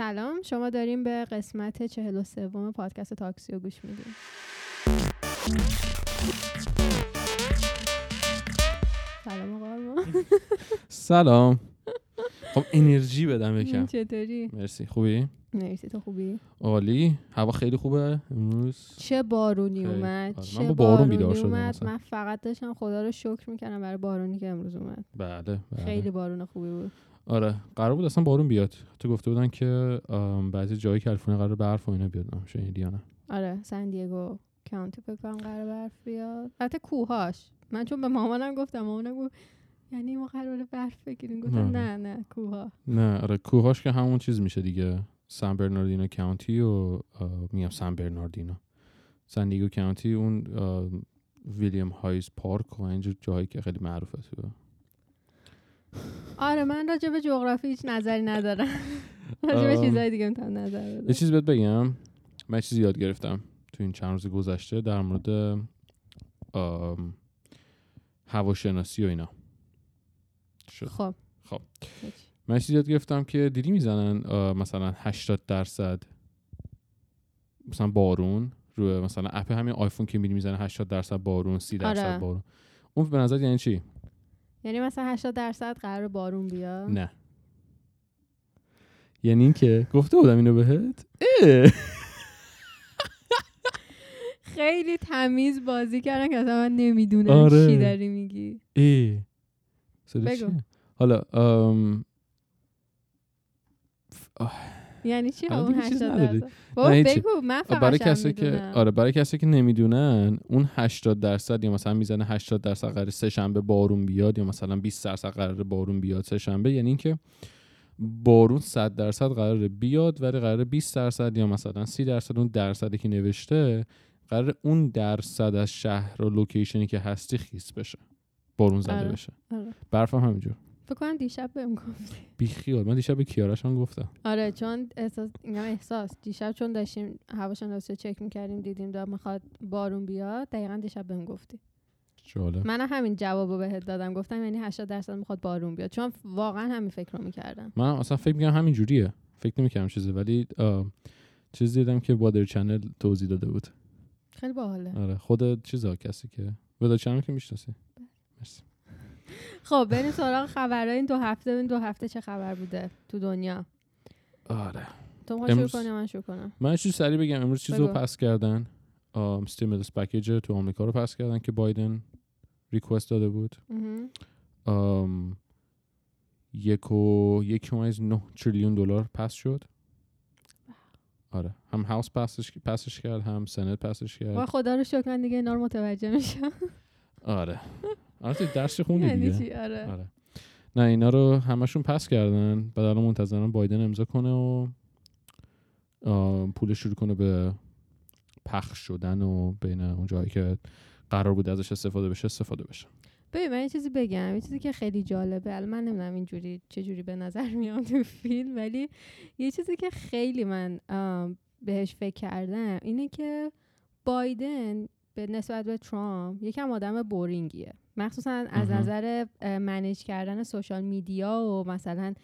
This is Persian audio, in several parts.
سلام شما داریم به قسمت چهل و سوم پادکست تاکسی رو گوش میدیم. سلام آقا. سلام. خب انرژی بدم یکم. چطوری؟ مرسی. خوبی؟ مرسی. تو خوبی؟ عالی. هوا خیلی خوبه امروز؟ چه بارونی. اومد آره، چه من با بارون بیدار شدم اومد. من فقط داشتم خدا رو شکر می‌کردم برای بارونی که امروز اومد. بله, بله. خیلی بارون خوبی بود. آره قرار بود اصلا بارون بیاد. تو گفته بودن که بعضی جایی کالیفرنیا قرار برف و اینا بیاد. این دیانه آره سن دیگو کانتی فکر کنم قرار برف بیاد. البته کوهاش. من چون به مامانم گفتم مامانم گفت یعنی ما قراره برف بگیریم. گفتم نه. نه نه کوها نه آره کوهاش که همون چیز میشه دیگه. سان برناردینو کانتی و آه، میگم سان برناردینو. سان دیگو کانتی اون ویلیام هایز پارک و اینجور جایی که خیلی معروفه تو آره من راجع به جغرافی هیچ نظری ندارم راجع به. چیزای دیگه می‌تونم نظر یه بدم چیز بهت بگم من یه چیزی یاد گرفتم تو این چند روز گذشته در مورد هواشناسی و اینا شد. خب خب. من یه چیزی یاد گرفتم که دیدی می‌زنن مثلا 80 درصد مثلا بارون روی مثلا اپ همین آیفون که میری می‌زنه 80 درصد بارون 30 درصد آره. بارون اون به نظر یعنی چی یعنی مثلا 80 درصد قرار بارون بیاد نه یعنی اینکه گفته بودم اینو بهت. خیلی تمیز بازی کردن که اصلا من نمی‌دونم آره. چی داری میگی ای بگو. حالا. یعنی چی اون دیگه چیز 80 نداری. درصد. بگو من فقط برای کسی که آره برای کسی که نمی‌دونن اون 80 درصد یا مثلا می‌زنه 80 درصد قرار سه شنبه بارون بیاد یا مثلا 20 درصد قرار بارون بیاد سه شنبه یعنی اینکه بارون 100 درصد قراره بیاد ولی قراره 20 درصد یا مثلا 30 درصد اون درصدی که نوشته قرار اون درصد از شهر و لوکیشنی که هستی خیس بشه بارون زده آره. بشه آره. برف هم همینجور فکر کنم دیشب بهم گفتی. بیخیال. من دیشب به کیارش هم گفتم. آره چون احساس اینم احساس. دیشب چون داشتیم هواشناسی رو چک می‌کردیم دیدیم داد می‌خواد بارون بیاد دقیقا دیشب بهم گفتی. جالب. من همین جوابو بهت دادم. گفتم یعنی 80 درصد می‌خواد بارون بیاد. چون واقعا همین فکر رو می‌کردم. من اصلا فکر می‌کنم همین جوریه. فکر نمی‌کنم چیزی ولی چیز دیدم که بادر چنل توضیح داده بود. خیلی باحاله. آره خود چیزا کسی که بادر channel که می‌شناسی. مرسی. خب بریم سراغ خبرهای این دو هفته. این دو هفته چه خبر بوده تو دنیا. آره. تو می‌خوای شروع کنی من شروع کنم؟ من چیز سریع بگم. امروز چیز رو. pass کردن. stimulus package تو آمریکا رو pass کردن که بایدن request داده بود. آم، یک و یک و از نه تریلیون دلار pass شد. آره. هم House pass ش pass ش کرد هم Senate pass ش کرد. وای خدا رو شکر من دیگه اینا رو متوجه میشم. آره. آره تو درس خوندی یعنی چی؟ آره. آره. نه اینا رو همشون پس کردن. بعد الان منتظرن بایدن امضا کنه و پول شروع کنه به پخش شدن و بین اون جایی که قرار بود ازش استفاده بشه استفاده بشه. ببین من یه چیزی بگم. یه چیزی که خیلی جالبه. الان من نمی‌دونم اینجوری چه جوری به نظر میاد تو فیلم ولی یه چیزی که خیلی من بهش فکر کردم اینه که بایدن به نسبت به ترامپ یکم آدم بورینگیه. مخصوصا از. نظر منیج کردن سوشال میدیا و مثلا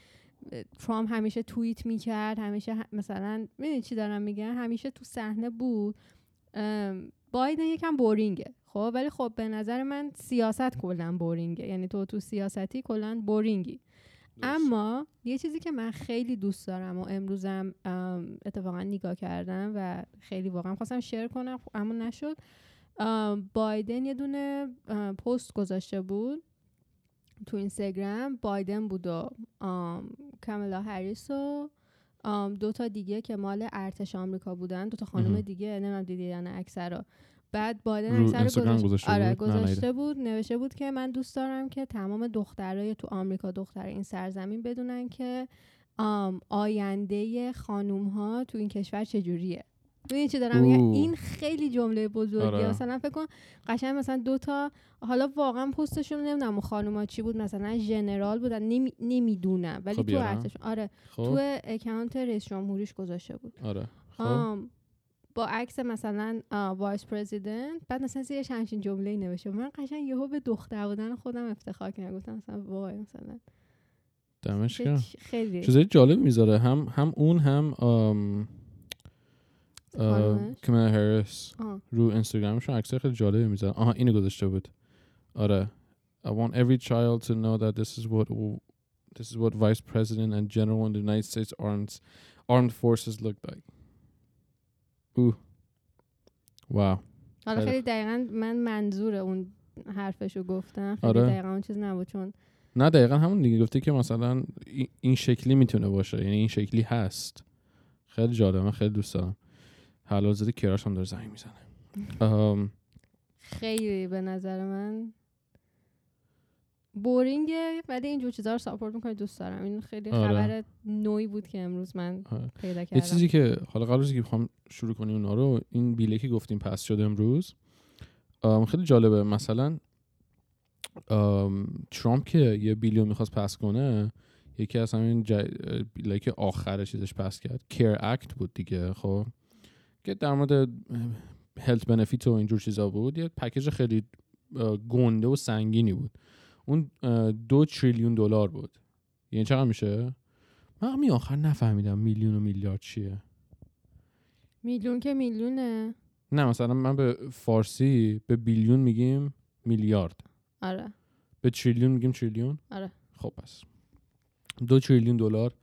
ترامپ همیشه توییت می‌کرد همیشه مثلا می‌دونی چی دارم میگم؟ همیشه تو صحنه بود. بایدن یکم بورینگه خب؟ ولی خب به نظر من سیاست کلا بورینگه. یعنی تو تو سیاستی کلا بورینگی. اما یه چیزی که من خیلی دوست دارم و امروزم ام، اتفاقا نگاه کردم و خیلی واقعا خواستم شیر کنم خب اما نشد. بایدن یه دونه پست گذاشته بود تو اینستاگرام. بایدن بود و ام، کاملا هریس و دو تا دیگه که مال ارتش آمریکا بودن. دو تا خانم. دیگه نمی‌دونم دیدی یا نه اکثر رو. بعد بایدن اکثر رو گذاشته آره بود؟ گذاشته بود. نوشته بود که من دوست دارم که تمام دخترای تو آمریکا دختر این سرزمین بدونن که آینده خانوم ها تو این کشور چجوریه. ببین چی دارم میگم. این خیلی جمله بزرگیه. آره. مثلا فکر کن قشنگ مثلا دو تا حالا واقعا پستشون نمی‌دونم خانوما چی بود مثلا ژنرال بودن نمی... نمی‌دونم ولی خب تو بیارم. ارتش آره. خب. تو اکانت رئیس جمهوریش گذاشته بود. آره. خب. آم با عکس مثلا vice president بعد مثلا زیرش همچین جمله نوشته. من قشنگ یهو به دختر بودن خودم افتخار کردم. گفتم مثلا وای مثلا. دمش چه- گرم. خیلی. چیزای جالب می‌ذاره. هم هم اون هم آم، کمالا هریس. رو اینستاگرامشون عکسای خیلی جالبی می‌ذاره آها اینو گذاشته بود. آره. I want every child to know that this is what this is what Vice President and General in the United States Armed Armed Forces look like. اوه واو حالا خیلی دقیقا من منظور اون حرفشو گفتم. خیلی آره. دقیقا اون چیز نبود چون نه دقیقا همون دیگه. گفته که مثلا ای- این شکلی می‌تونه باشه. یعنی این شکلی هست. خیلی جالبه. من خیلی دوست دارم. حالا زدی کراش هم داره زنگ می‌زنه. خیلی به نظر من بورینگه ولی اینجور چیزا رو ساپورت می‌کنه دوست دارم. این خیلی آره. خبر نوعی بود که امروز من آره. پیدا یه کردم. چیزی که حالا قبل اینکه بخوام شروع کنیم اونا رو این بیله که گفتیم پس شد امروز. ام، خیلی جالبه. مثلا ام، ترامپ که یه بیلیون می‌خواست پس کنه یکی از همین جای بیله که آخر چیزش پس کرد کیر اکت بود دیگه خب. که در مورد هلت بنفیت و اینجور چیزا بود یه پکیج خیلی گنده و سنگینی بود. اون دو تریلیون دلار بود. یعنی چقدر میشه؟ من همین آخر نفهمیدم میلیون و میلیارد چیه. میلیون که میلیونه. نه مثلا من به فارسی به بیلیون میگیم میلیارد. آره. به تریلیون میگیم تریلیون آره. خب پس. دو تریلیون دلار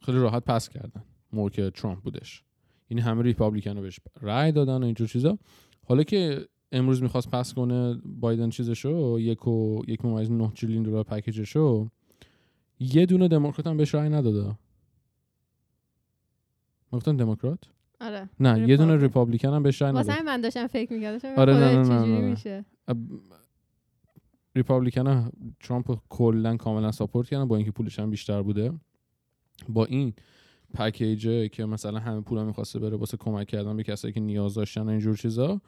خیلی راحت پس کردن. موقع که ترامپ بودش. یعنی همه ریپابلیکن رو بهش رأی دادن و اینجور چیزا. حالا که امروز می‌خواست پس کنه بایدن چیزشو یک و یک ممیز نه تریلیون دلار پکیجشو یه دونه دموکرات هم بهش رأی نداده. گفتن دموکرات؟ آره. نه یه دونه Republican. هم بهش رأی واسه نداده همین من داشتم فکر می‌کردم آره، نه، نه، نه، نه، نه. میشه؟ Republican ها ترامپ کلا کاملا support کردن با اینکه پولش هم بیشتر بوده. با این package ه که مثلا همه پول می‌خواسته بره واسه کمک کردن به کسایی که نیاز داشتن و اینجور چیزا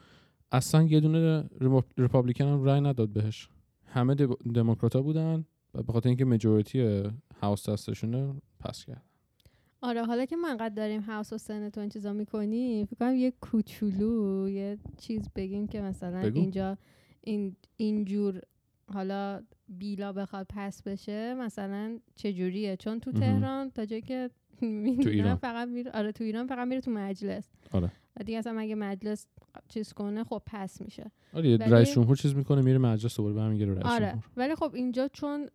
اصلا یه دونه Repu- Republican هم رای نداد بهش همه دموکراتا بودن و به خاطر اینکه مجوریتی هاوس دستشونه پس کرد آره حالا که ما انقدر داریم هاوس و سنت و این چیزا می‌کنیم فکر کنم یه کوچولو یه چیز بگیم که مثلا بگو. اینجا این اینجور حالا بیلا بخواد پس بشه مثلا چجوریه چون تو. تهران تا جایی که می‌دونم ایران. فقط میره آره تو ایران فقط میره تو مجلس. آره. و دیگه اصلا اگه مجلس چیز کنه خب پس میشه. آره ولی- رئیس جمهور چیز می‌کنه میره مجلس دوباره برمیگرده رئیس آره جمهور. ولی خب اینجا چون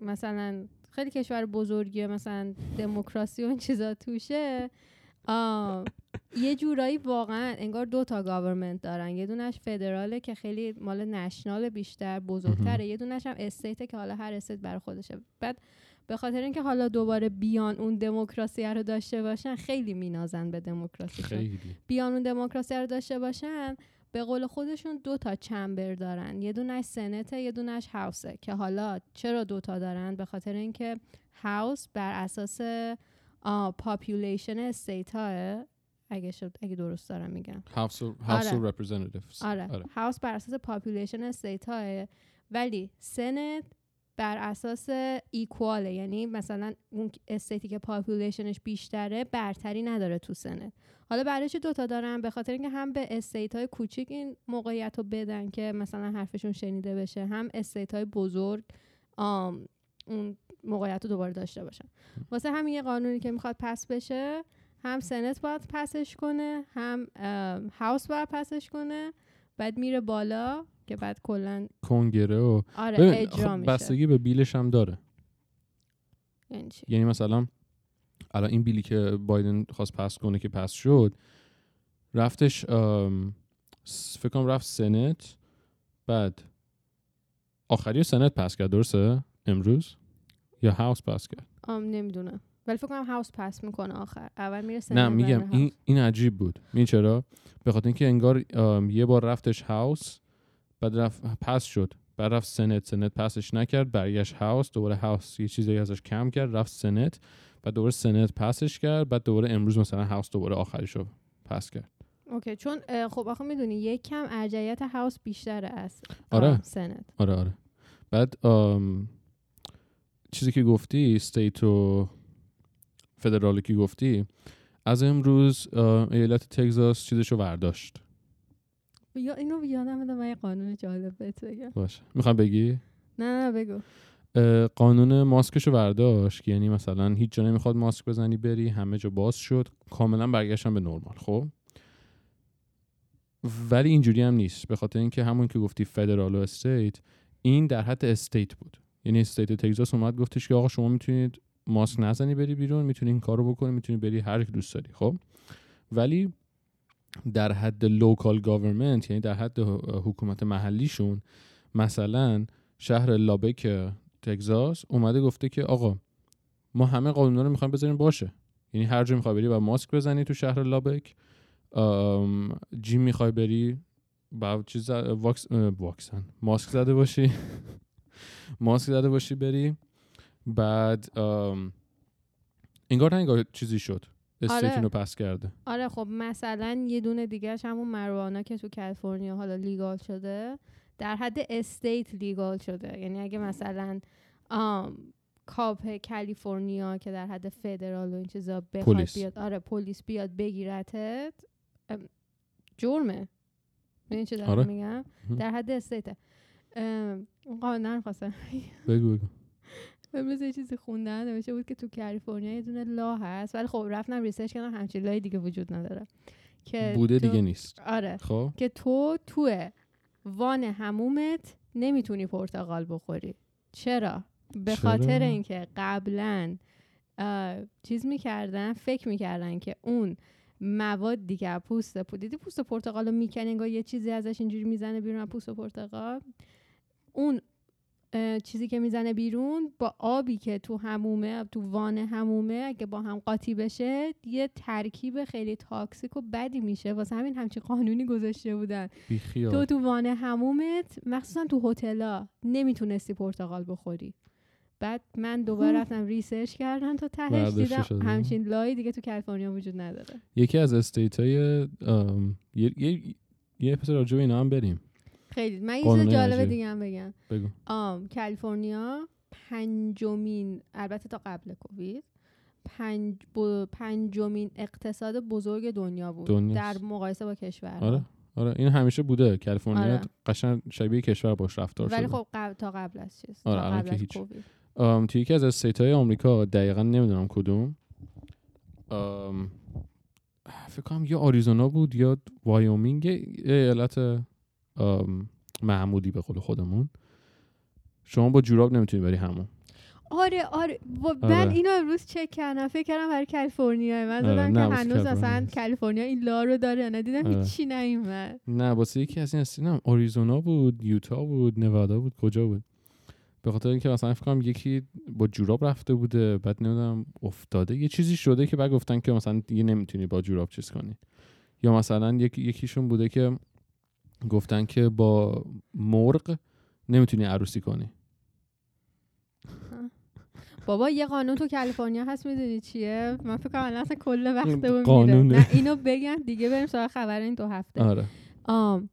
مثلا خیلی کشور بزرگیه مثلا دموکراسی و این چیزا توشه یه جورایی واقعا انگار دو تا government دارن. یه دونش فدراله که خیلی مال national بیشتر بزرگتره. یه دونش هم state ه که حالا هر state برای خودشه. بعد به خاطر اینکه حالا دوباره بیان اون دموکراسی رو داشته باشن خیلی مینازن به دموکراسی خیلی. بیان اون دموکراسی رو داشته باشن به قول خودشون دو تا chamber دارن. یه دونش Senate ه یه دونش House ه که حالا چرا دو تا دارن؟ به خاطر اینکه House بر اساس population state ها اگه شد اگه درست دارم میگم. House House آره. Representatives آره. House بر اساس population state ها ولی Senate بر اساس equal ه یعنی مثلا اون state ی که population ش بیشتره برتری نداره تو Senate. حالا برای چی دوتا دارن؟ به خاطر اینکه هم به state های کوچیک این موقعیت رو بدن که مثلا حرفشون شنیده بشه هم state های بزرگ اون موقعیت رو دوباره داشته باشن. واسه همین یه قانونی که می‌خواد pass بشه هم Senate باید pass ش کنه هم House باید pass ش کنه بعد میره بالا که بعد کلا کنگره و آره ببین، اجرا خب میشه. بستگی به bill ش هم داره. یعنی؟ یعنی مثلا الان این بیلی که بایدن خواست پس کنه که پس شد رفتش فکر کنم رفت سنت بعد آخری سنت پس کرد درسته؟ امروز؟ یا هاوس پس کرد؟ آم نمی‌دونم. ولی فکر کنم هاوس پس می‌کنه آخر. اول میره سنت نه میگم این. این عجیب بود. این چرا؟ به خاطر اینکه انگار یه بار رفتش هاوس بعد رفت پس شد. بعد رفت سنت. سنت پسش نکرد برگشت هاوس دوباره هاوس یه چیزایی ازش کم کرد رفت سنت. بعد دوباره Senate pass ش کرد. بعد دوباره امروز مثلا House دوباره آخریشو pass کرد. Okay. چون خب آخه می‌دونی یک کم ارجحیت House بیشتره از آره. Senate. آره آره. بعد چیزی که گفتی state و فدرالی که گفتی از امروز ایالت تگزاس چیزشو برداشت. یا اینو یادم بده من یه قانون جالب بهت بگم. باشه. می‌خوام بگی؟ نه نه بگو. قانون ماسکشو برداشت. که یعنی مثلا هیچ جا نمی‌خواد ماسک بزنی بری همه جا باز شد. کاملا برگشتن به نرمال خب؟ ولی اینجوری هم نیست. به خاطر اینکه همون که گفتی فدرال و state این در حد state بود. یعنی state تگزاس اومد گفتش که آقا شما می‌تونید ماسک نزنی بری بیرون می‌تونی این کارو بکنی می‌تونی بری هر دوست داری خب؟ ولی در حد local government یعنی در حد حکومت محلیشون مثلا شهر لابک تگزاس اومده گفته که آقا ما همه قانونا رو می‌خوایم بذاریم باشه. یعنی هر جا می‌خوای بری و ماسک بزنی تو شهر لابک جیم می‌خوای بری با چیز واکس واکسن. ماسک زده باشی. ماسک زده باشی بری. بعد انگار نه انگار چیزی شد. استیت آره. پس کرده آره خب مثلا یه دونه دیگهش همون ماریجوانا که تو کالیفرنیا حالا legal شده در حد state legal شده یعنی اگه مثلا آم cop کالیفرنیا که در حد فدرال و این چیزا بخواد پلیس. بیاد آره پلیس بیاد بگیرتت جرمه این چی دارم آره. میگم. در حد اون قانون خواستم بگو بگو امروز یه چیزی خوندم. نوشته بود که تو کالیفرنیا یه دونه law هست. ولی خب رفتم research کردم همچین law ی دیگه وجود نداره. که بوده تو- دیگه نیست. آره. خب؟ که تو تو وان همومت نمی‌تونی پرتقال بخوری. چرا؟ به؟ خاطر اینکه قبلا چیز می‌کردن فکر می‌کردن که اون موادی که از پوست پو- دیدی پوست پرتقال رو می‌کنه انگار یه چیزی ازش اینجوری می‌زنه بیرون پوست پرتقال اون چیزی که می‌زنه بیرون با آبی که تو همومه تو وان همومه اگه با هم قاطی بشه یه ترکیب خیلی تاکسیک و بدی میشه. واسه همین همچین قانونی گذاشته بودن. تو تو وان حمومت مخصوصا تو هتلا نمی‌تونستی پرتقال بخوری. بعد من دوباره رفتم research کردم تا تهش دیدم. همچین law ای دیگه تو کالیفرنیا وجود نداره. یکی از state های یه یه یه اپیزود راجع اینا هم بریم. خیلی. من یه چیز جالب. دیگه هم بگم. بگو. آم کالیفرنیا پنجمین البته تا قبل کووید پنج پنجمین اقتصاد بزرگ دنیا بود. دنیاست. در مقایسه با کشورها. آره آره. این همیشه بوده. کالیفرنیا آره. قشنگ شبیه کشور باش رفتار ولی شده. خب قبل تا قبل از چیز. آره، قبل از هیچ. کووید. ام، توی یکی از state های آمریکا دقیقا نمی‌دونم کدوم. ام، فکر کنم یا آریزونا بود یا وایومینگ یه ایالت ام، محمودی به قول خودمون. شما با جوراب نمی‌تونی بری همون. آره آره. من آره. اینو امروز چک کردم. فکر کردم برای کالیفرنیا من آره، زدم نه، که هنوز اصلا. کالیفرنیا این law رو داره ندیدم آره. هیچی نیومد. نه واسه یکی از این استیت آریزونا بود یوتا بود نوادا بود کجا بود؟ به خاطر اینکه مثلا فکر کنم یکی با جوراب رفته بوده بعد نمی‌دونم افتاده. یه چیزی شده که بعد گفتن که مثلا دیگه نمی‌تونی با جوراب چیز کنی. یا مثلا یکی یکیشون بوده که گفتن که با مرغ نمی‌تونی عروسی کنی. بابا یه قانون تو کالیفرنیا هست می‌دونی چیه؟ من فکر کنم اصلا کل وقتمون میره. قانونه. نه اینو بگم دیگه بریم سراغ خبر این دو هفته. آره. آم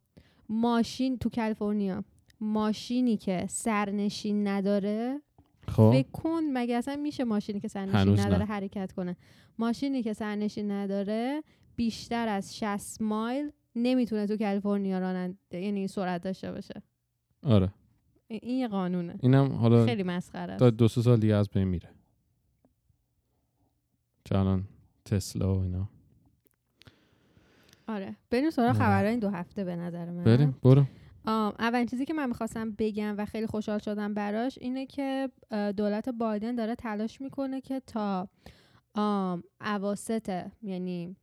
ماشین تو کالیفرنیا ماشینی که سرنشین نداره خب. فکر کن مگه اصلا میشه ماشینی که سرنشین هنوز نه. نداره حرکت کنه؟ ماشینی که سرنشین نداره بیشتر از 60 مایل نمی‌تونه تو کالیفرنیا راننده یعنی سرعت داشته باشه. آره. این یه قانونه. اینم حالا خیلی مسخره تا دو سه سال دیگه از بین میره. چون الان تسلا و اینا. آره. بریم سراغ آره. خبرهای این دو هفته به نظر من. بریم برو. اولین چیزی که من می‌خواستم بگم و خیلی خوشحال شدم براش اینه که دولت بایدن داره تلاش می‌کنه که تا اواسط یعنی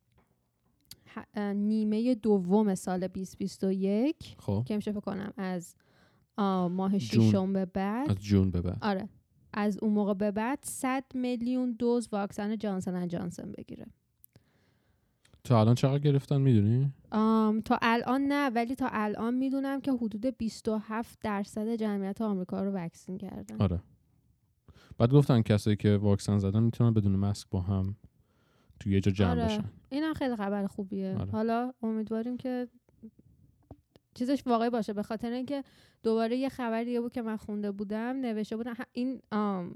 نیمه دوم سال 2021 خب. که میشه فکر کنم از ماه. ششم به بعد. از جون به بعد. آره. از اون موقع به بعد 100 میلیون دوز واکسن جانسون اند جانسون بگیره. تا الان چقدر گرفتن می‌دونی؟ تا الان نه ولی تا الان می‌دونم که حدود 27 درصد جمعیت آمریکا رو واکسین کردن. آره. بعد گفتن کسایی که واکسن زدن می‌تونن بدون مسک با هم توی یه جا جمع آره. بشن. اینم خیلی خبر خوبیه. آره. حالا امیدواریم که چیزش واقعی باشه. به خاطر اینکه دوباره یه خبر دیگه بود که من خونده بودم نوشته بودن ه- این آم،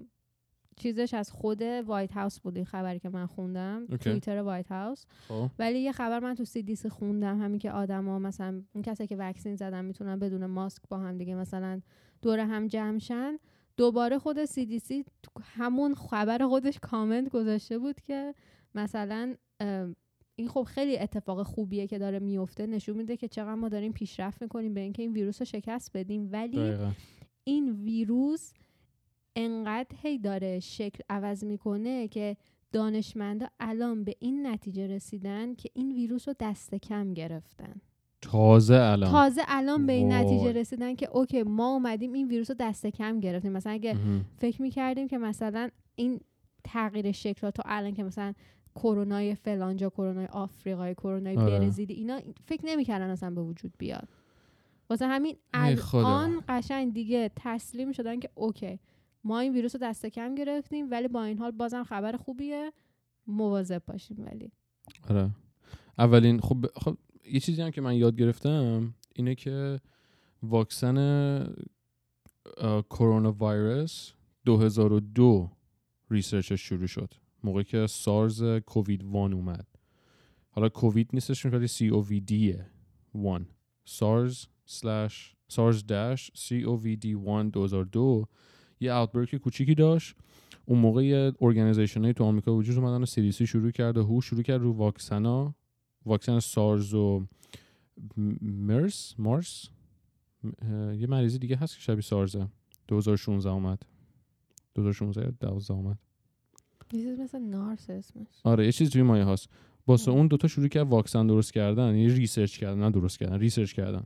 چیزش از خود White House بود این خبری که من خوندم. Okay. توییتر White House خب. ولی یه خبر من تو CDC خوندم همین که آدما مثلا اون کسایی که vaccine زدن می‌تونن بدون ماسک با هم دیگه مثلا دور هم جمع شن. دوباره خود CDC تو همون خبر خودش کامنت گذاشته بود که مثلا این خب خیلی اتفاق خوبیه که داره میفته. نشون میده که چقدر ما داریم پیشرفت می‌کنیم به اینکه این ویروس رو شکست بدیم. ولی دقیقا. این ویروس انقدر هی داره شکل عوض می‌کنه که دانشمندا الان به این نتیجه رسیدن که این ویروس رو دست کم گرفتن. تازه الان. تازه الان به این وای. نتیجه رسیدن که اوکی ما اومدیم این ویروس رو دست کم گرفتیم. مثلا اگه. فکر می‌کردیم که مثلا این تغییر شکل ها تا الان که مثلا کرونای فلانجا کرونای آفریقای کرونای آره. برزیلی اینا فکر نمی‌کردن اصلا به وجود بیاد واسه همین. الان قشنگ دیگه تسلیم شدن که اوکی ما این ویروس رو دست کم گرفتیم ولی با این حال بازم خبر خوبیه مواظب باشیم ولی آره اولین خب خب یه چیزی هم که من یاد گرفتم اینه که واکسن کرونا ویروس 2002 ریسرچش شروع شد موقعی که سارز کووید 1 اومد. حالا کووید نیستش ولی سی او وی دیه 1 سارز سلش سارز داش سی او وی دی 1 2002 یه اوتبرک کوچیکی داشت. اون موقع یه ارگانیزیشن تو آمریکا وجود اومدن و CDC شروع کرد و هو شروع کرد رو واکسنا. واکسن سارز و مرس مارس؟ یه مریضی دیگه هست که شبیه سارزه. 2016 اومد. 2016 یا 12 اومد. چیز مثل سارس اسمش آره یه چیز توی مایه هاست واسه اون دوتا شروع کرد واکسن درست کردن یه research کردن نه درست کردن research کردن.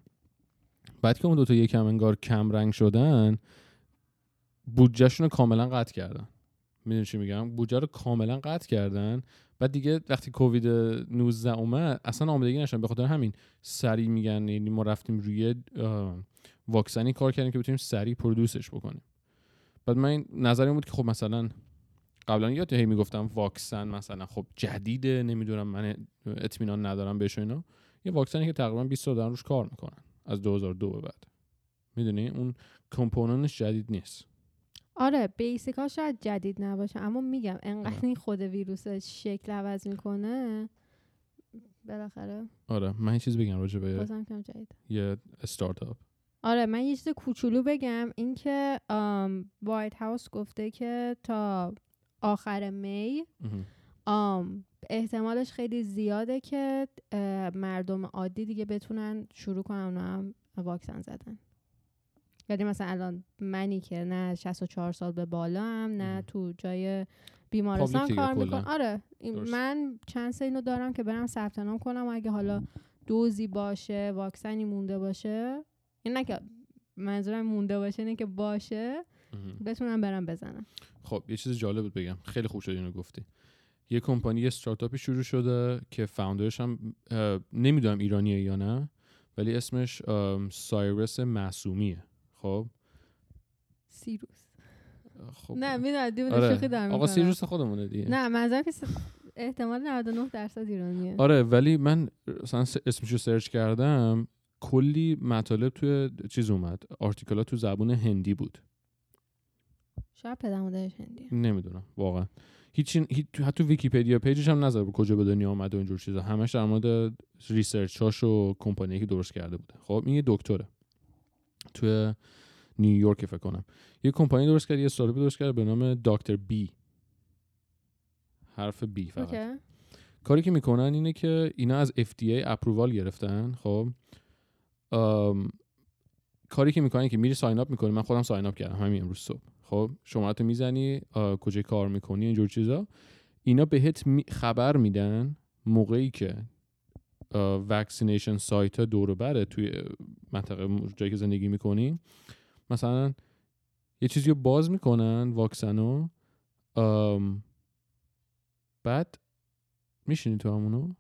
بعد که اون دوتا یکم انگار کم رنگ شدن بودجهشون رو کاملا قطع کردن. می‌دونی چی میگم؟ بودجه رو کاملا قطع کردن. بعد دیگه وقتی کووید 19 اومد اصلا آمادگی نشدن. به خاطر همین سریع میگن یعنی ما رفتیم روی واکسنی کار کردیم که بتونیم سریع produce ش بکنیم. بعد من این نظرم بود که خب مثلا قبلا یاد هی می‌گفتم واکسن مثلا خب جدیده نمی‌دونم من اطمینان ندارم بهش اینا. یه واکسنی که تقریبا 20 سال دارن روش کار می‌کنن از 2002 به بعد. می‌دونی؟ اون کمپوننتش جدید نیست. آره بیسیک ها شاید جدید نباشه اما میگم انقدر آره. این خود ویروس شکل عوض می‌کنه بالاخره آره من یه چیز بگم راجع به یه استارتاپ. آره من یه چیز کوچولو بگم اینکه وایت هاوس گفته که تا آخر می آم، احتمالش خیلی زیاده که مردم عادی دیگه بتونن شروع کنن اونا هم واکسن زدن یعنی مثلا الان منی که نه 64 سال به بالا هم نه. تو جای بیمارستان کار. می‌کنم آره درست. من چند اینو دارم که برم ثبت نام کنم و اگه حالا دوزی باشه واکسنی مونده باشه این نه که منظورم مونده باشه اینه که باشه بتونم برم بزنم. خب یه چیز جالب بود بگم. خیلی خوب شد اینو گفتی. یه کمپانی استارتاپی شروع شده که فاوندرش هم نمی‌دونم ایرانیه یا نه ولی اسمش سایرس معصومیه. خب؟ سیروس. خب. نه می‌دونم آره. شوخی دارم آقا. سیروس خودمونه دیگه. نه منظورم که احتمال 99 درصد ایرانیه. آره ولی من مثلا س- اسمشو search کردم کلی مطالب توی چیز اومد. article هات تو زبون هندی بود. شاید پدر مادرش نمی‌دونم واقعا. هیچ حتی ویکیپدیا page ش هم نزده کجا به دنیا آمده و اینجور چیزا. همش در مورد research هاش و کمپانی که درست کرده بوده. خب این یه دکتره. توی نیویورک فکر کنم. یه کمپانی درست کرد یه استارتاپ درست کرد به نام دکتر B. حرف B فقط. Okay. کاری که می‌کنن اینه که اینا از FDA approval گرفتن. خب کاری که می‌کنن که میری sign up می‌کنی. من خودم sign up کردم همین امروز صبح. خب شماره می‌زنی آه، کجای کار می‌کنی اینجور چیزا. اینا بهت خبر میدن موقعی که vaccination site ها دور و بره توی منطقه جایی که زندگی می‌کنی. مثلا یه چیزی رو باز می‌کنن واکسنو ام، بعد میشینی تو همونو؟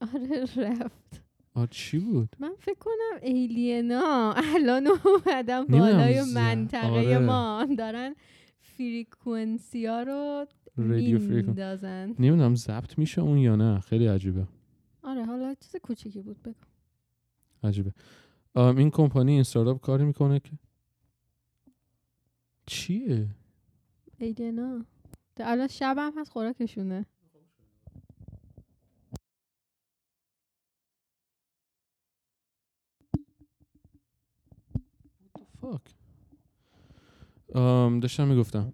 آره رفت. چی بود؟ من فکر کنم ایلینا. الان نمی‌دونم بالای منطقه آره. ما. دارن فریکونسی ها رو رادیو میندازن. نمی‌دونم ضبط میشه اون یا نه. خیلی عجیبه. آره حالا چیز کوچیکی بود بگو. عجیبه. ام، این کمپانی این استارتاپ کاری می‌کنه که؟ چیه؟ ایلینا. الان شبم هست خوراکشونه. فاک داشتم می‌گفتم.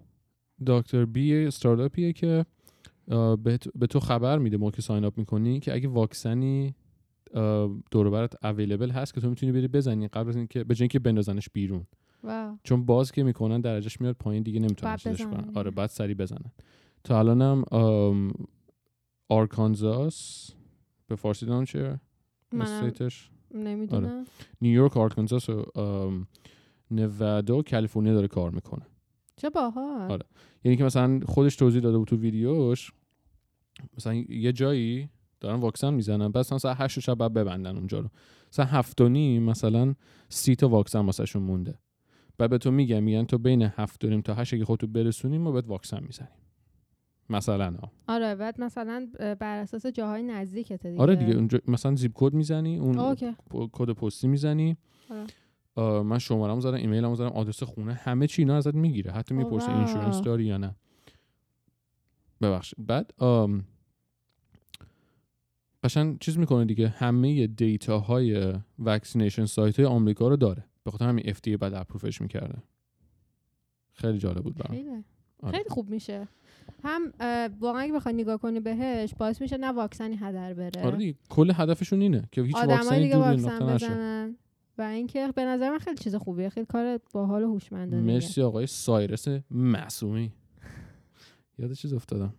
دکتر بی یه استارتاپیه که به تو- خبر میده موقع که ساین اپ می‌کنی که اگه واکسنی دور و برت available هست که تو می‌تونی بری بزنی قبل از اینکه به اینکه بندازنش بیرون. Wow. چون باز که می‌کنن درجهش میاد پایین دیگه نمی‌تونن باید چیزش. کنن. آره بعد سری بزنن. تا الانم آرکانزاس به فارسی دارم چیه؟ نمی‌دونم. نیویورک آرکانزاس و نوادا و کالیفرنیا داره کار می‌کنه. چه باحال. آره. یعنی که مثلا خودش توضیح داده بود تو ویدیوش مثلا یه جایی دارن واکسن می‌زنن بعد مثلا ساعت 8 شب بعد ببندن اونجا رو. مثلا هفت و نیم مثلا سی تا واکسن واسهشون مونده. بعد به تو میگن میگن تو بین هفت و نیم تا هشت اگه خودتو برسونی ما بهت واکسن می‌زنیم. مثلا ها. آره بعد مثلا بر اساس جاهای نزدیکته دیگه. آره دیگه اونجا مثلا zip code می‌زنی اون کد پستی می‌زنی. آره. من شماره‌مو زدم ایمیلمو زدم آدرس خونه همه چی اینا ازت می‌گیره. حتی می‌پرسه. insurance داری یا نه. ببخشید. بعد آم، قشنگ چیز می‌کنه دیگه. همه data های vaccination site های آمریکا رو داره. به خاطر همین FDA بعد approve ش می‌کرده. خیلی جالب بود برام. خیلی. آره. خیلی خوب میشه. هم واقعا اگه بخوای نگاه کنی بهش باعث میشه نه واکسنی هدر بره. آره دیگه. کل هدفشون اینه که هیچ واکسنی دیگه واکسن بزنن. و اینکه به نظر من خیلی چیز خوبیه. خیلی کار باحال و هوشمندانه مرسی آقای سایرس معصومی. یاد چیز افتادم.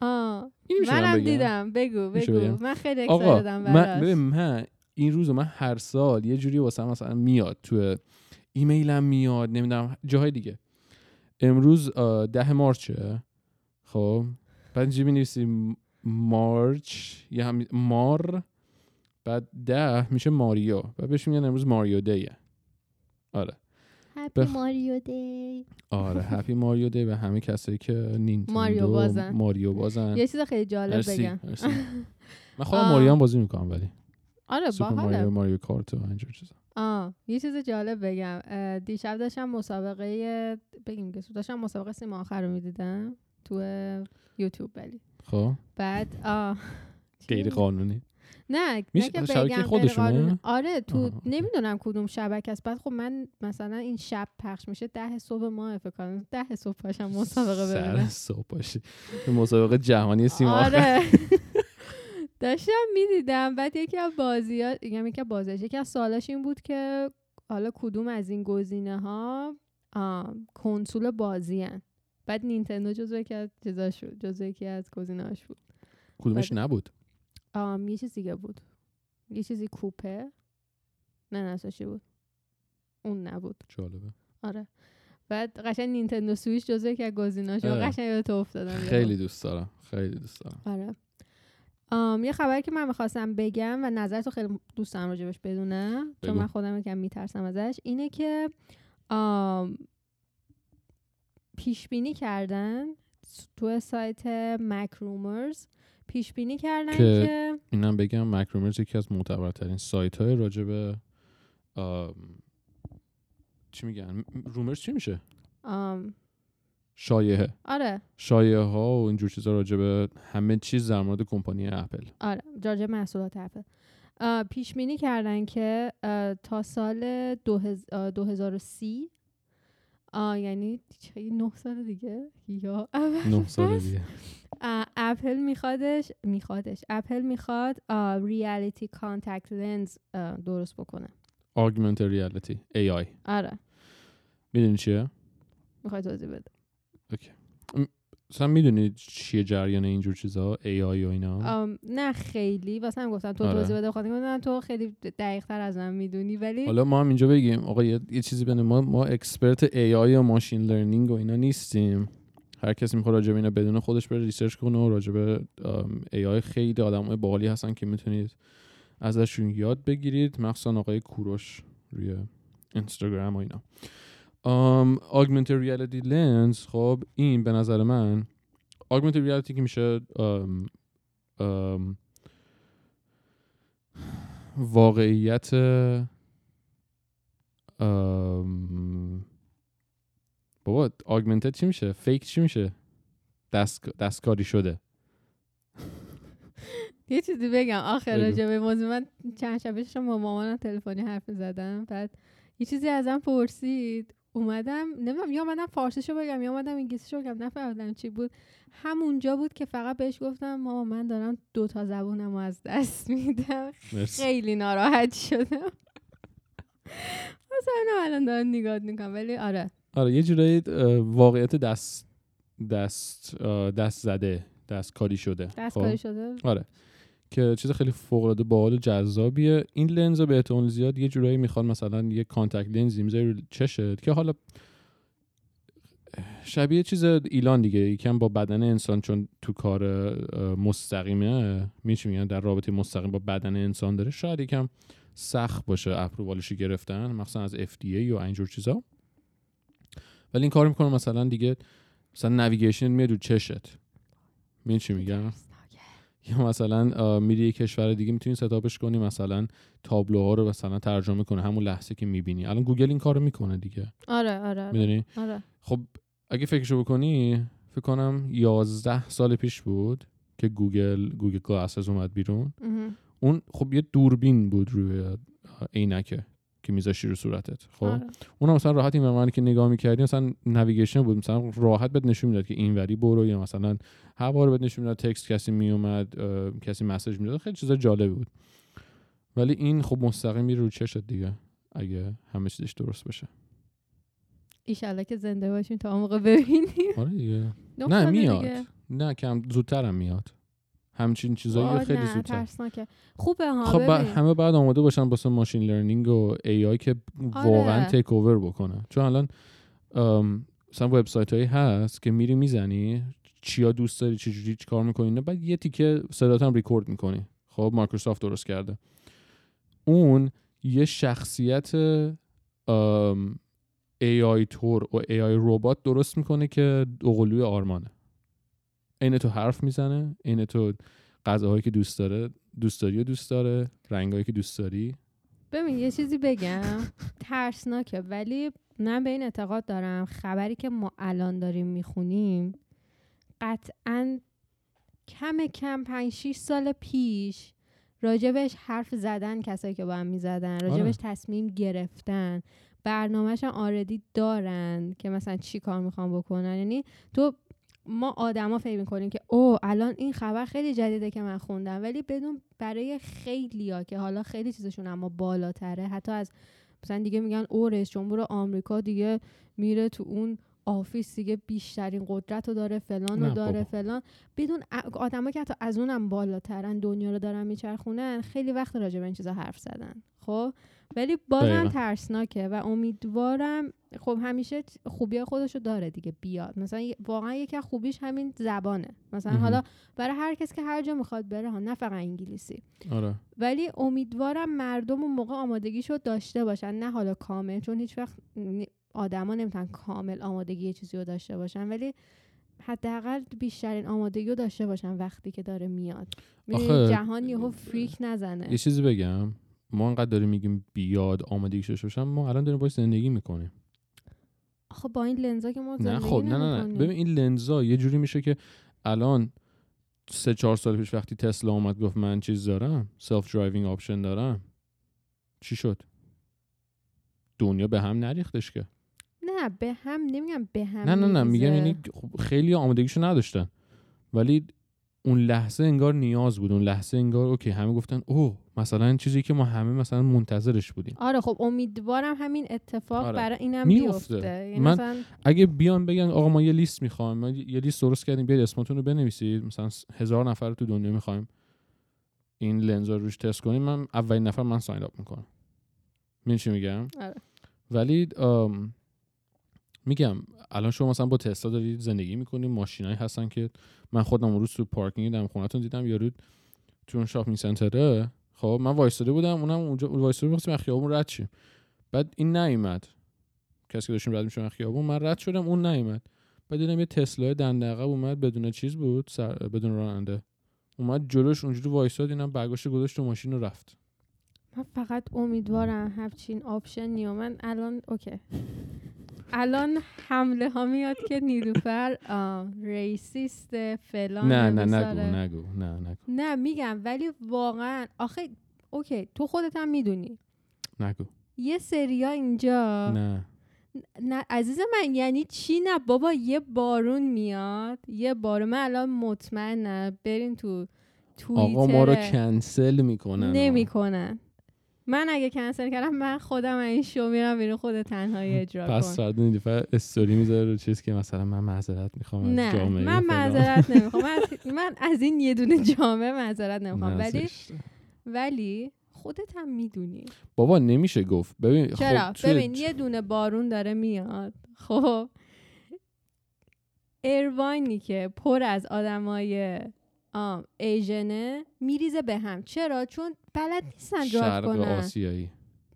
آه منم؟ دیدم. بگو بگو؟ من خیلی اکسایدم من, من این روز من هر سال یه جوری واسه مثلا میاد تو ایمیلم میاد نمی‌دونم جاهای دیگه. امروز ده مارچه. خب؟ بعد می مارچ؟ یه هم مار؟ بعد ده میشه ماریو بعد بهش میگن امروز ماریو دیه. آره. هپی بخ- ماریو دی آره هپی ماریو دی به همه کسایی که نینتندو ماریو بازن. ماریو بازن. یه چیز خیلی جالب بگم. مرسی. من خودم. ماریو هم بازی می‌کنم ولی. آره باحاله. ماریو ماریو کارت و اینجور چیزا. آه یه چیز جالب بگم. دیشب داشتم مسابقه بگیم که داشتم مسابقه سیما آخر رو می‌دیدم تو یوتیوب ولی. خب. بعد آه. غیر؟ قانونی. نه میشه- نه که بگم خودشونه؟ آره تو اوکی. نمی‌دونم کدوم شبکه است. بعد خب من مثلا این شب پخش میشه ده صبح ما فکر کنم. ده صبح پاشم مسابقه سر ببینم. صبح باشی به مسابقه جهانی سیما. آره. داشتم می‌دیدم. بعد یکی از بازی ها یعنی یکی از بازیاش یکی از سوالاش این بود که حالا کدوم از این گزینه ها کنسول بازی هن. بعد نینتندو جزو یکی از چیزاش بود جزو یکی از گزینه‌هاش بود. کدومش نبود؟ آم یه چیز دیگه بود یه چیزی کوپه نه چی بود اون نبود جالبه آره بعد قشنگ نینتندو سویچ جزو یکی از گزینه‌هاش بود. اه. قشنگ یادت افتادم. خیلی دوست دارم خیلی دوست دارم آره آم، یه خبری که من می‌خواستم بگم و نظر تو خیلی دوست دارم راجبش بدونم چون بگو. من خودم یکم میترسم ازش اینه که آم، پیش بینی کردن تو سایت مک رومرز پیش بینی کردن که- که, اینم بگم مکرومرز یکی از معتبرترین سایت های راجب چی میگن؟ رومرز چی میشه؟ آم، شایعه. آره. شایعه ها و اینجور چیزا راجب همه چیز در مورد کمپانی اپل. آره راجع محصولات اپل. پیش بینی کردن که تا سال دو هز- آه، 2030 آه، یعنی چه نه سال دیگه؟ یا اول نه سال بس. دیگه. اپل میخوادش میخوادش. اپل می‌خواد reality contact lens درست بکنه. Augmented reality AI آره. می‌دونی چیه؟ می‌خوای توضیح بده مثلا می‌دونی چیه جریان اینجور چیزا؟ AI و اینا؟ نه خیلی. واسه هم گفتم تو آره. توضیح بده خواهد گفتم تو خیلی دقیق تر از من می‌دونی ولی حالا ما هم اینجا بگیم آقا یه, یه چیزی بینه ما ما expert AI و machine learning و اینا نیستیم. هر کسی می‌خواد راجع اینا بدون خودش بره ریسرچ کنه و راجع به ام، AI خیلی آدمای باحالی هستن که می‌تونید ازشون یاد بگیرید مخصوصا آقای کوروش روی اینستاگرام و اینا. augmented reality lens خب این به نظر من augmented reality که میشه ام، ام، واقعیت ام، بابا augmented چی میشه؟ فیک چی میشه؟ دست دستکاری شده. یه چیزی بگم. آخر. راجع به موضوع من چند شب پیش با مامانم تلفنی حرف زدم. بعد یه چیزی ازم پرسید. اومدم نمی‌دونم یا اومدم فارسیشو بگم یا اومدم انگلیسیشو بگم نفهمیدم چی بود. همونجا بود که فقط بهش گفتم ماما من دارم دو تا زبونم رو از دست میدم. خیلی ناراحت شدم. مثلا الان دارم نگاه می‌کنم ولی آره. آره یه جورایی واقعیت دست دست دست زده دست کاری شده دست خب؟ کاری شده؟ آره که چیز خیلی فوق العاده باحال و جذابیه. این لنز به احتمال زیاد یه جورایی می‌خواد مثلا یه contact lens ی می‌ذاری رو چشت که حالا شبیه چیز ایلان دیگه یکم با بدن انسان چون تو کار مستقیمه میشه میگن در رابطه مستقیم با بدن انسان داره. شاید یکم سخت باشه approval ش گرفتن مخصوصا از FDA یا اینجور چیزا. ولی این کار می‌کنه مثلا دیگه مثلا navigation میاد رو چشت. می‌دونی چی میگم؟ یا مثلا میری یه کشور دیگه می‌تونی setup ش کنی مثلا تابلوها رو مثلا ترجمه کنه همون لحظه که می‌بینی. الان گوگل این کارو می‌کنه دیگه. آره آره آره, می‌دونی؟ آره. خب اگه فکرشو بکنی فکر کنم 11 سال پیش بود که گوگل گوگل Glasses اومد بیرون. اون خب یه دوربین بود روی عینکه. که میذاشی رو صورتت خب؟ آره. اون مثلا راحت این ور که نگاه می‌کردی مثلا navigation بود مثلا راحت بهت نشون می‌داد که اینوری برو یا مثلا هوا رو بهت نشون می‌داد text کسی میومد کسی message می‌داد خیلی چیزا جالبی بود. ولی این خب مستقیم میره رو چشت دیگه اگه همه چیزش درست باشه. ایشالله که زنده باشیم تا موقع ببینیم. آره دیگه. نه میاد. دیگه. نه کم زودترم میاد. همچین چیزایی خیلی زودتر. ترسناکه. خوبه ها خب با- ببین. همه بعد آماده باشن واسه machine learning و AI که آره. واقعا take over بکنه. چون الان مثلا وبسایت هایی هست که میری می‌زنی چیا دوست داری چه جوری کار می‌کنی نه بعد یه تیکه صدات هم ریکورد می‌کنی. خب مایکروسافت درست کرده. اون یه شخصیت ام، AI تور و AI ربات درست می‌کنه که دوقلوی آرمانه. عین تو حرف می‌زنه عین تو غذاهایی که دوست داره دوست داری و دوست داره رنگایی که دوست داری. ببین یه چیزی بگم. ترسناکه ولی من به این اعتقاد دارم خبری که ما الان داریم می‌خونیم قطعا کم کم پنج 6 سال پیش راجبش حرف زدن کسایی که با هم می‌زدن راجبش تصمیم گرفتن برنامهش هم آردی دارن که مثلا چی کار می‌خوان بکنن. یعنی تو ما آدما فکر می‌کنیم که او الان این خبر خیلی جدیده که من خوندم ولی بدون برای خیلیا که حالا خیلی چیزشون اما بالاتره حتی از مثلا دیگه میگن او رئیس جمهور آمریکا دیگه میره تو اون آفیس دیگه بیشترین قدرت رو داره فلان رو داره بابا. فلان بدون آدما که حتی از اونم بالاترن دنیا رو دارن میچرخونن خیلی وقت راجع به این چیزا حرف زدن خب ولی بازم دقیقا. ترسناکه و امیدوارم خب همیشه خوبی خودشو داره دیگه بیاد. مثلا واقعا یکی از خوبیش همین زبانه. مثلا. حالا برای هر کس که هر جا می‌خواد بره ها نه فقط انگلیسی. آره. ولی امیدوارم مردم اون موقع آمادگیشو داشته باشن نه حالا کامل چون هیچ وقت آدما نمی‌تونن کامل آمادگی یه چیزی رو داشته باشن. ولی حداقل بیشترین آمادگی رو داشته باشن وقتی که داره میاد. می‌دونی آخه- جهان یهو freak نزنه. یه چیزی بگم. ما انقدر داریم میگیم بیاد آمادگی داشته باشم ما الان داریم باش زندگی می‌کنیم. آخه با این لنزا که ما نه خب نه نه نه. ببین این لنزا یه جوری میشه که الان سه چهار سال پیش وقتی تسلا اومد گفت من چیز دارم self-driving option دارم. چی شد؟ دنیا به هم نریختش که. نه به هم نمیگم به هم نه نه نه میگم. یعنی خب خیلی آمادگیشو نداشتن. ولی اون لحظه انگار نیاز بود اون لحظه انگار اوکی همه گفتن اوه مثلا چیزی که ما همه مثلا منتظرش بودیم آره خب امیدوارم همین اتفاق آره. برای اینم. بیفته یعنی من- مثلا اگه بیان بگن آقا ما یه لیست می‌خوایم ما یه لیست درست کردیم بیاید اسمتون رو بنویسید مثلا هزار نفر تو دنیا می‌خوایم این لنز رو روش تست کنیم من اولین نفر من sign up می‌کنم چی میگم آره. ولی آم، میگم الان شما مثلا با تسلا دارید زندگی می‌کنید ماشینایی هستن که من خودم روز تو پارکینگ دم خونتون دیدم یارو تو اون shopping center ه. خب من وایستاده بودم اونم اونجا وایستاده بودم از خیابون رد شیم. بعد این نیومد. کسی که داشتیم رد میشم خیابون من رد شدم اون نیومد. بعد دیدم یه تسلا دنده عقب اومد بدون چیز بود سر بدون راننده. اومد جلوش اونجوری وایساد اینم برداشت گذاشت تو ماشین و رفت. من فقط امیدوارم همچین option ی و من الان okay. الان حمله ها میاد که نیلوفر racist فلان نه نه. نگو نگو. نه نگو. نه میگم ولی واقعا آخه okay تو خودت هم می‌دونی. نگو. یه سریا اینجا. نه. نه عزیز من یعنی چی نه؟ بابا یه بارون میاد. یه بارون من الان مطمئنم برین تو توییتر آقا ما رو کنسل می‌کنن. نمی‌کنن. من اگه کنسل کردم من خودم این شو میرم بیرون خود تنهایی اجرا پس کن. فردا نیلوفر استوری می‌ذاره رو چیز که مثلا من معذرت می‌خوام از نه جامعه من. معذرت نمی‌خوام. من, از- من از این یه دونه جامعه معذرت نمی‌خوام. ولی. ولی خودت هم می‌دونی. بابا نمیشه گفت. ببین چرا؟ خب توی ببین یه دونه بارون داره میاد. خب ایرواینی که پر از آدمای آم Asian ه میریزه به هم. چرا؟ چون بلد نیستن درایو شرق کنن. آسیایی.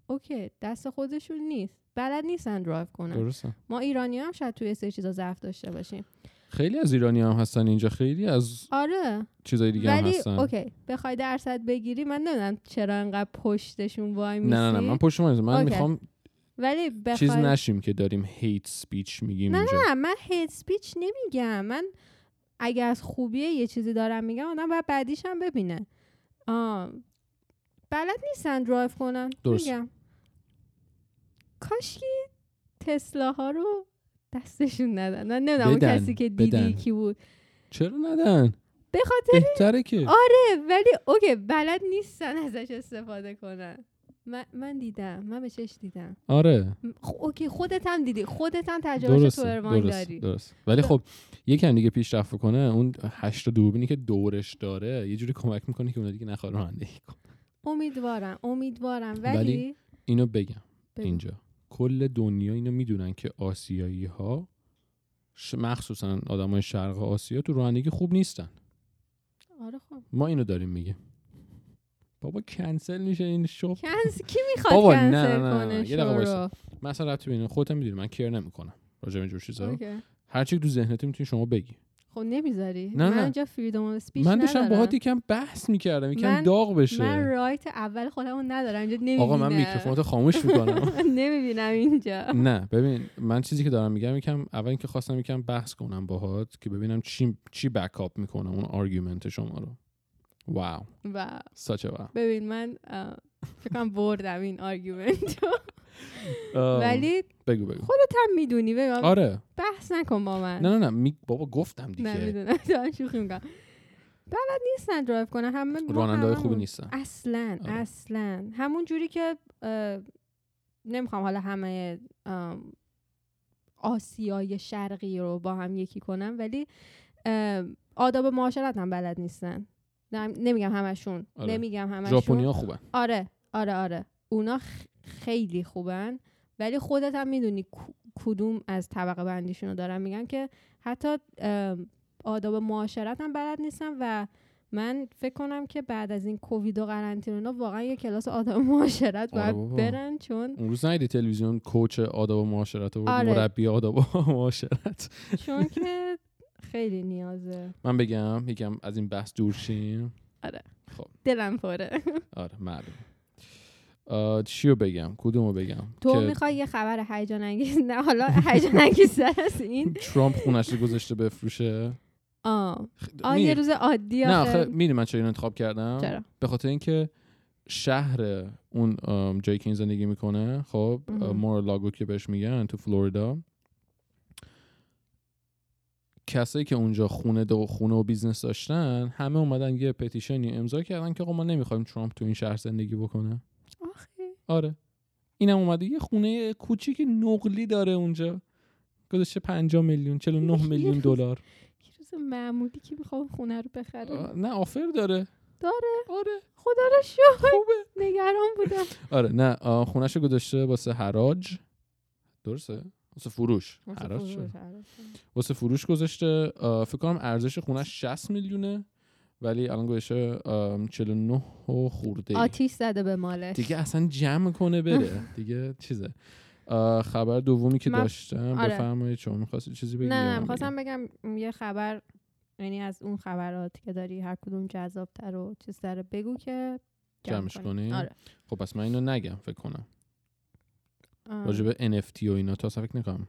okay دست خودشون نیست. بلد نیستن درایو کنن. درسته. ما ایرانی هم شاید توی سری چیزا ضعف داشته باشیم. خیلی از ایرانی هم هستن اینجا. خیلی از آره. چیزای دیگه هم ولی هستن. okay بخوای درصد بگیری من نمی‌دونم چرا انقدر پشتشون وای نه میسی نه نه من پشت من من okay. می‌خوام ولی بخوای چیز نشیم که داریم hate speech میگیم نه اینجا. نه من hate speech نمیگم. من اگه از خوبیه یه چیزی دارم میگم آدم باید بعدیش هم ببینه. آه. بلد نیستن درایو کنن. درست. میگم. کاشکی تسلا ها رو دستشون ندن. من نمی‌دونم اون کسی که دیدی بدن. کی بود. چرا ندن؟ به خاطر بهتره که. آره ولی okay بلد نیستن ازش استفاده کنن. من, من دیدم. من به چش دیدم. آره. خب اوکی خودت هم دیدی. خودت هم تجربه تو ایران درست داری. درست. ولی خب. یکم دیگه پیشرفت کنه اون هشت دوربینی که دورش داره یه جوری کمک می‌کنه که اونا دیگه نخواد رانندگی کنه امیدوارم امیدوارم. ولی, ولی اینو بگم بگو. اینجا. کل دنیا اینو می‌دونن که آسیایی ها مخصوصا آدمای شرق آسیا تو رانندگی خوب نیستن. آره خب. ما اینو داریم میگیم. بابا کنسل میشه این شو کنس کی می‌خواد بابا، نه، کنسل نه، نه، کنه یه دقیقه؟ مثلا به اینه خودت می‌دونی من care نمی‌کنم. راجع به اینجور چیزا. Okay. هر چی تو ذهنت می‌تونی شما بگی. خب نمی‌ذاری؟ نه، من نه. اینجا freedom of speech من داشتم. باهات یکم بحث می‌کردم یکم داغ بشه. من right اول خودمو ندارم اینجا نمی‌بینم آقا من میکروفونتو خاموش می‌کنم. نمی‌بینم اینجا. نه ببین من چیزی که دارم میگم یکم اول اینکه خواستم یکم بحث کنم باهات که ببینم چی چی back up می‌کنه اون argument شما رو. واو و ساچه واو ببین من فکر کنم بردم این آرگومنت ولی بگو بگو. خودت هم می‌دونی ببین آره. بحث نکن با من. نه نه نه می... بابا گفتم دیگه. نمی‌دونم دارم شوخی می‌کنم. بلد نیستن درایو کنن. همه راننده های خوبی. نیستن. اصلا آره. اصلا. همون جوری که نمی‌خوام حالا همه آسیای شرقی رو با هم یکی کنم ولی آداب معاشرت هم بلد نیستن. نم- نمیگم همشون. آره. نمیگم همشون. ژاپنیا خوبن. آره آره آره. اونا خیلی خوبن. ولی خودت هم می‌دونی کدوم از طبقه بندیشون رو دارم میگم که حتی آداب معاشرت هم بلد نیستم و من فکر کنم که بعد از این کووید و قرنطینه واقعا یه کلاس آداب معاشرت آره باید. برن چون اون روز ندیدی تلویزیون کوچ آداب و معاشرت و آره. مربی آداب و معاشرت. چون که خیلی نیازه. من بگم یکم از این بحث دور شیم. دلم پره. آره معلوم چیو بگم؟ کدومو بگم؟ تو می‌خوای یه خبر هیجان انگیز نه حالا هیجان انگیز از این. ترامپ خونش رو گذاشته بفروشه؟ آه. آه یه روز عادی نه آخه. آخه می‌دونی من چرا انتخاب کردم؟ چرا؟ به خاطر اینکه شهر اون جایی که این زندگی می‌کنه خب. مار-ا-لاگو که بهش میگن تو فلوریدا کسایی که اونجا خونه دو خونه و بیزنس داشتن همه اومدن یه petition ی امضا کردن که آقا ما نمی‌خوایم ترامپ تو این شهر زندگی بکنه. آره. اینم اومده. یه خونه کوچیک نقلی داره اونجا. گذاشته 50 میلیون 49 میلیون دلار. یه روز معمولی که می‌خوام خونه رو بخره آه، نه offer داره. داره؟ آره. خدا رو شکر. خوبه. نگران بودم. آره نه آه، خونهشو گذاشته واسه حراج. درسته؟ واسه فروش. حراج. واسه فروش گذاشته. فکر کنم ارزش خونش 60 میلیونه. ولی الان آم، 49 و خورده. آتیش زده به مالش دیگه اصلا جمع کنه بره دیگه چیزه خبر دومی که من- داشتم آره. بفرمایید شما می‌خواستید چیزی بگید نه می‌خواستم بگم؟ یه خبر یعنی از اون خبرات که داری هر کدوم جذابتر و چیزتر رو بگو که جمع جمعش. کنیم؟ آره خب پس من اینو نگم فکر کنم. راجع به NFT و اینا تا فکر نکنم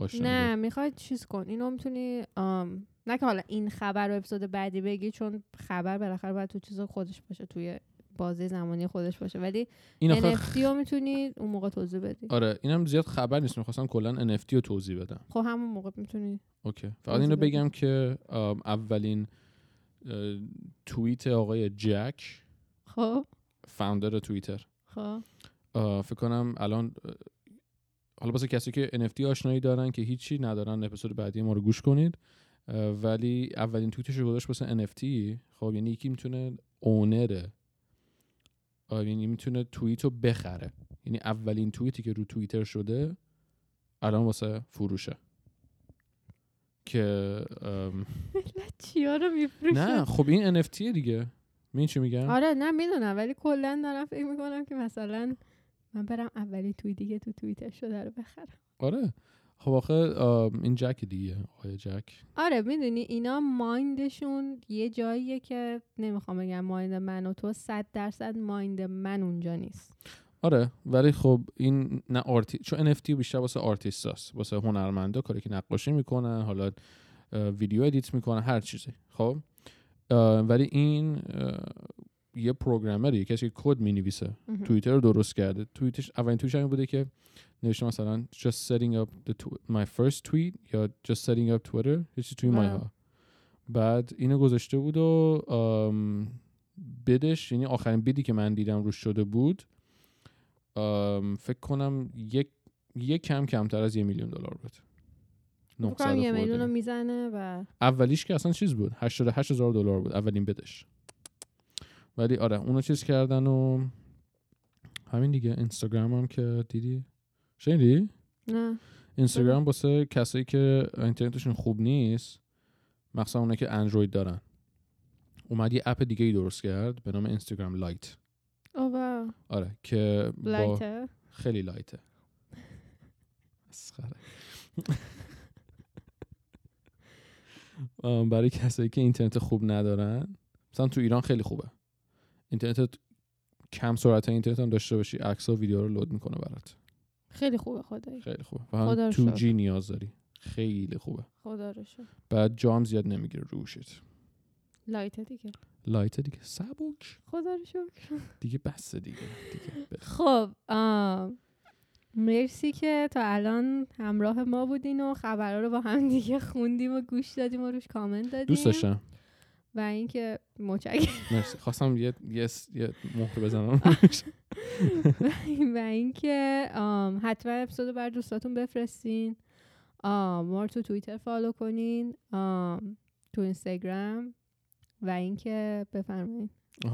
نه داری. می‌خوای چیز کن اینو می‌تونی آم، نه که حالا این خبر رو اپیزود بعدی بگی چون خبر بالاخره باید تو چیز خودش باشه توی بازه زمانی خودش باشه. ولی این آخه NFT رو می‌تونی اون موقع توضیح بدی. آره اینم زیاد خبر نیست. می‌خواستم کلا NFT رو توضیح بدم. خب همون موقع می‌تونی اوکی. فقط اینو. بگم که اولین توییت آقای جک خب. فاوندر توییتر. خب. فکر کنم الان حالا واسه کسی که NFT آشنایی دارن که هیچی ندارن اپیزود بعدی ما رو گوش کنید. ولی اولین توییتش رو گذاشت واسه NFT خب یعنی یکی می‌تونه اونره یعنی می‌تونه توییت رو بخره. یعنی اولین توییتی که رو توییتر شده الان واسه فروشه. که چیا رو میفروشه؟ نه خب این NFT دیگه. می چی میگم؟ آره نه می‌دونم ولی کلا دارم فکر می‌کنم که مثلا من برم اولی توی دیگه تو توییتر شده رو بخرم. آره. خب آخه این جک دیگه آقای جک. آره می‌دونی اینا مایندشون یه جاییه که نمی‌خوام بگم مایند من و تو صد درصد مایند من اونجا نیست. آره ولی خب این نه art ی چون NFT بیشتر واسه آرتیست هست واسه هنرمندا کاری که نقاشی می‌کنن حالا ویدیو edit می‌کنن هر چیزی. خب؟ ولی این یه programmer یه کسی که کد می‌نویسه. توییتر رو درست کرده توییتش اولین توییتش همین بوده که نوشته مثلا just setting up the tw- my first tweet یا just setting up Twitter یه چیزی توی مایه wow. ها بعد اینو گذاشته بود و بدش یعنی آخرین بیدی که من دیدم روش شده بود فکر کنم یک یک کم کمتر از یه میلیون دلار بود فکر 900 کنم یه. میلیون رو می‌زنه و اولیش که اصلا چیز بود 88 هزار دلار بود اولین بدش ولی آره اونو چیز کردن و همین دیگه. اینستاگرام هم که دیدی؟ شنیدی؟ نه. اینستاگرام واسه کسایی که اینترنتشون خوب نیست مخصوصا اونایی که اندروید دارن. اومد یه اپ دیگه ای درست کرد به نام اینستاگرام Lite. oh wow. آره که با light ه؟ خیلی light ه. برای کسایی که اینترنت خوب ندارن مثلا تو ایران خیلی خوبه. اینترنت کم سرعت اینترنت هم داشته باشی عکس و ویدیو رو load می‌کنه برات. خیلی خوبه خدایی. خیلی خوبه. و هم two G نیاز داری. خیلی خوبه. خدا رو بعد جام زیاد نمی‌گیره روشت لایته دیگه. لایت دیگه. سبک. خدا رو شکر. دیگه بس دیگه. دیگه خب مرسی که تا الان همراه ما بودین و خبرها رو با هم دیگه خوندیم و گوش دادیم و روش کامنت دادیم. دوست داشتم. و اینکه متشکرم. مرسی. خواستم یه یه, یه مهر بزنم. و اینکه حتما اپیزود رو بر دوستاتون بفرستین. ما رو تو توییتر follow کنین. تو اینستاگرام. و اینکه بفرمایید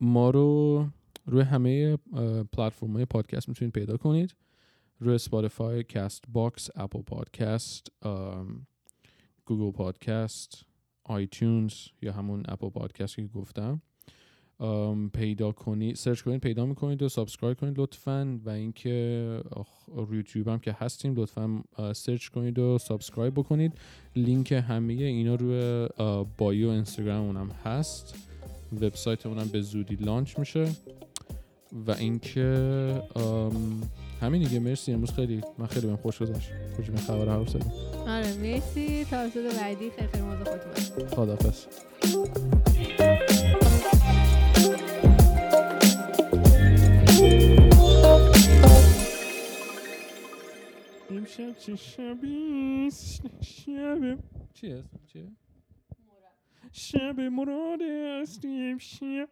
ما رو روی همه پلتفرم های پادکست می‌تونید پیدا کنید. روی Spotify Castbox Apple Podcast Google Podcast iTunes یا همون Apple Podcast که گفتم. پیدا کنید search کنید پیدا می‌کنید و subscribe کنید لطفا و اینکه روی یوتیوب هم که هستیم لطفا search کنید و subscribe بکنید. لینک همه اینا روی bio اینستاگراممونم هست. وبسایتمونم به زودی launch میشه. و اینکه همین دیگه مرسی. امروز خیلی من خیلی بهم خوش گذشت. کجا این خبر حرف زدیم آره مرسی. تا اپیزود بعدی خیلی خیلی مواظب خودتون امشب چه شبی شب چی هست؟ چیه شب مراد است امشب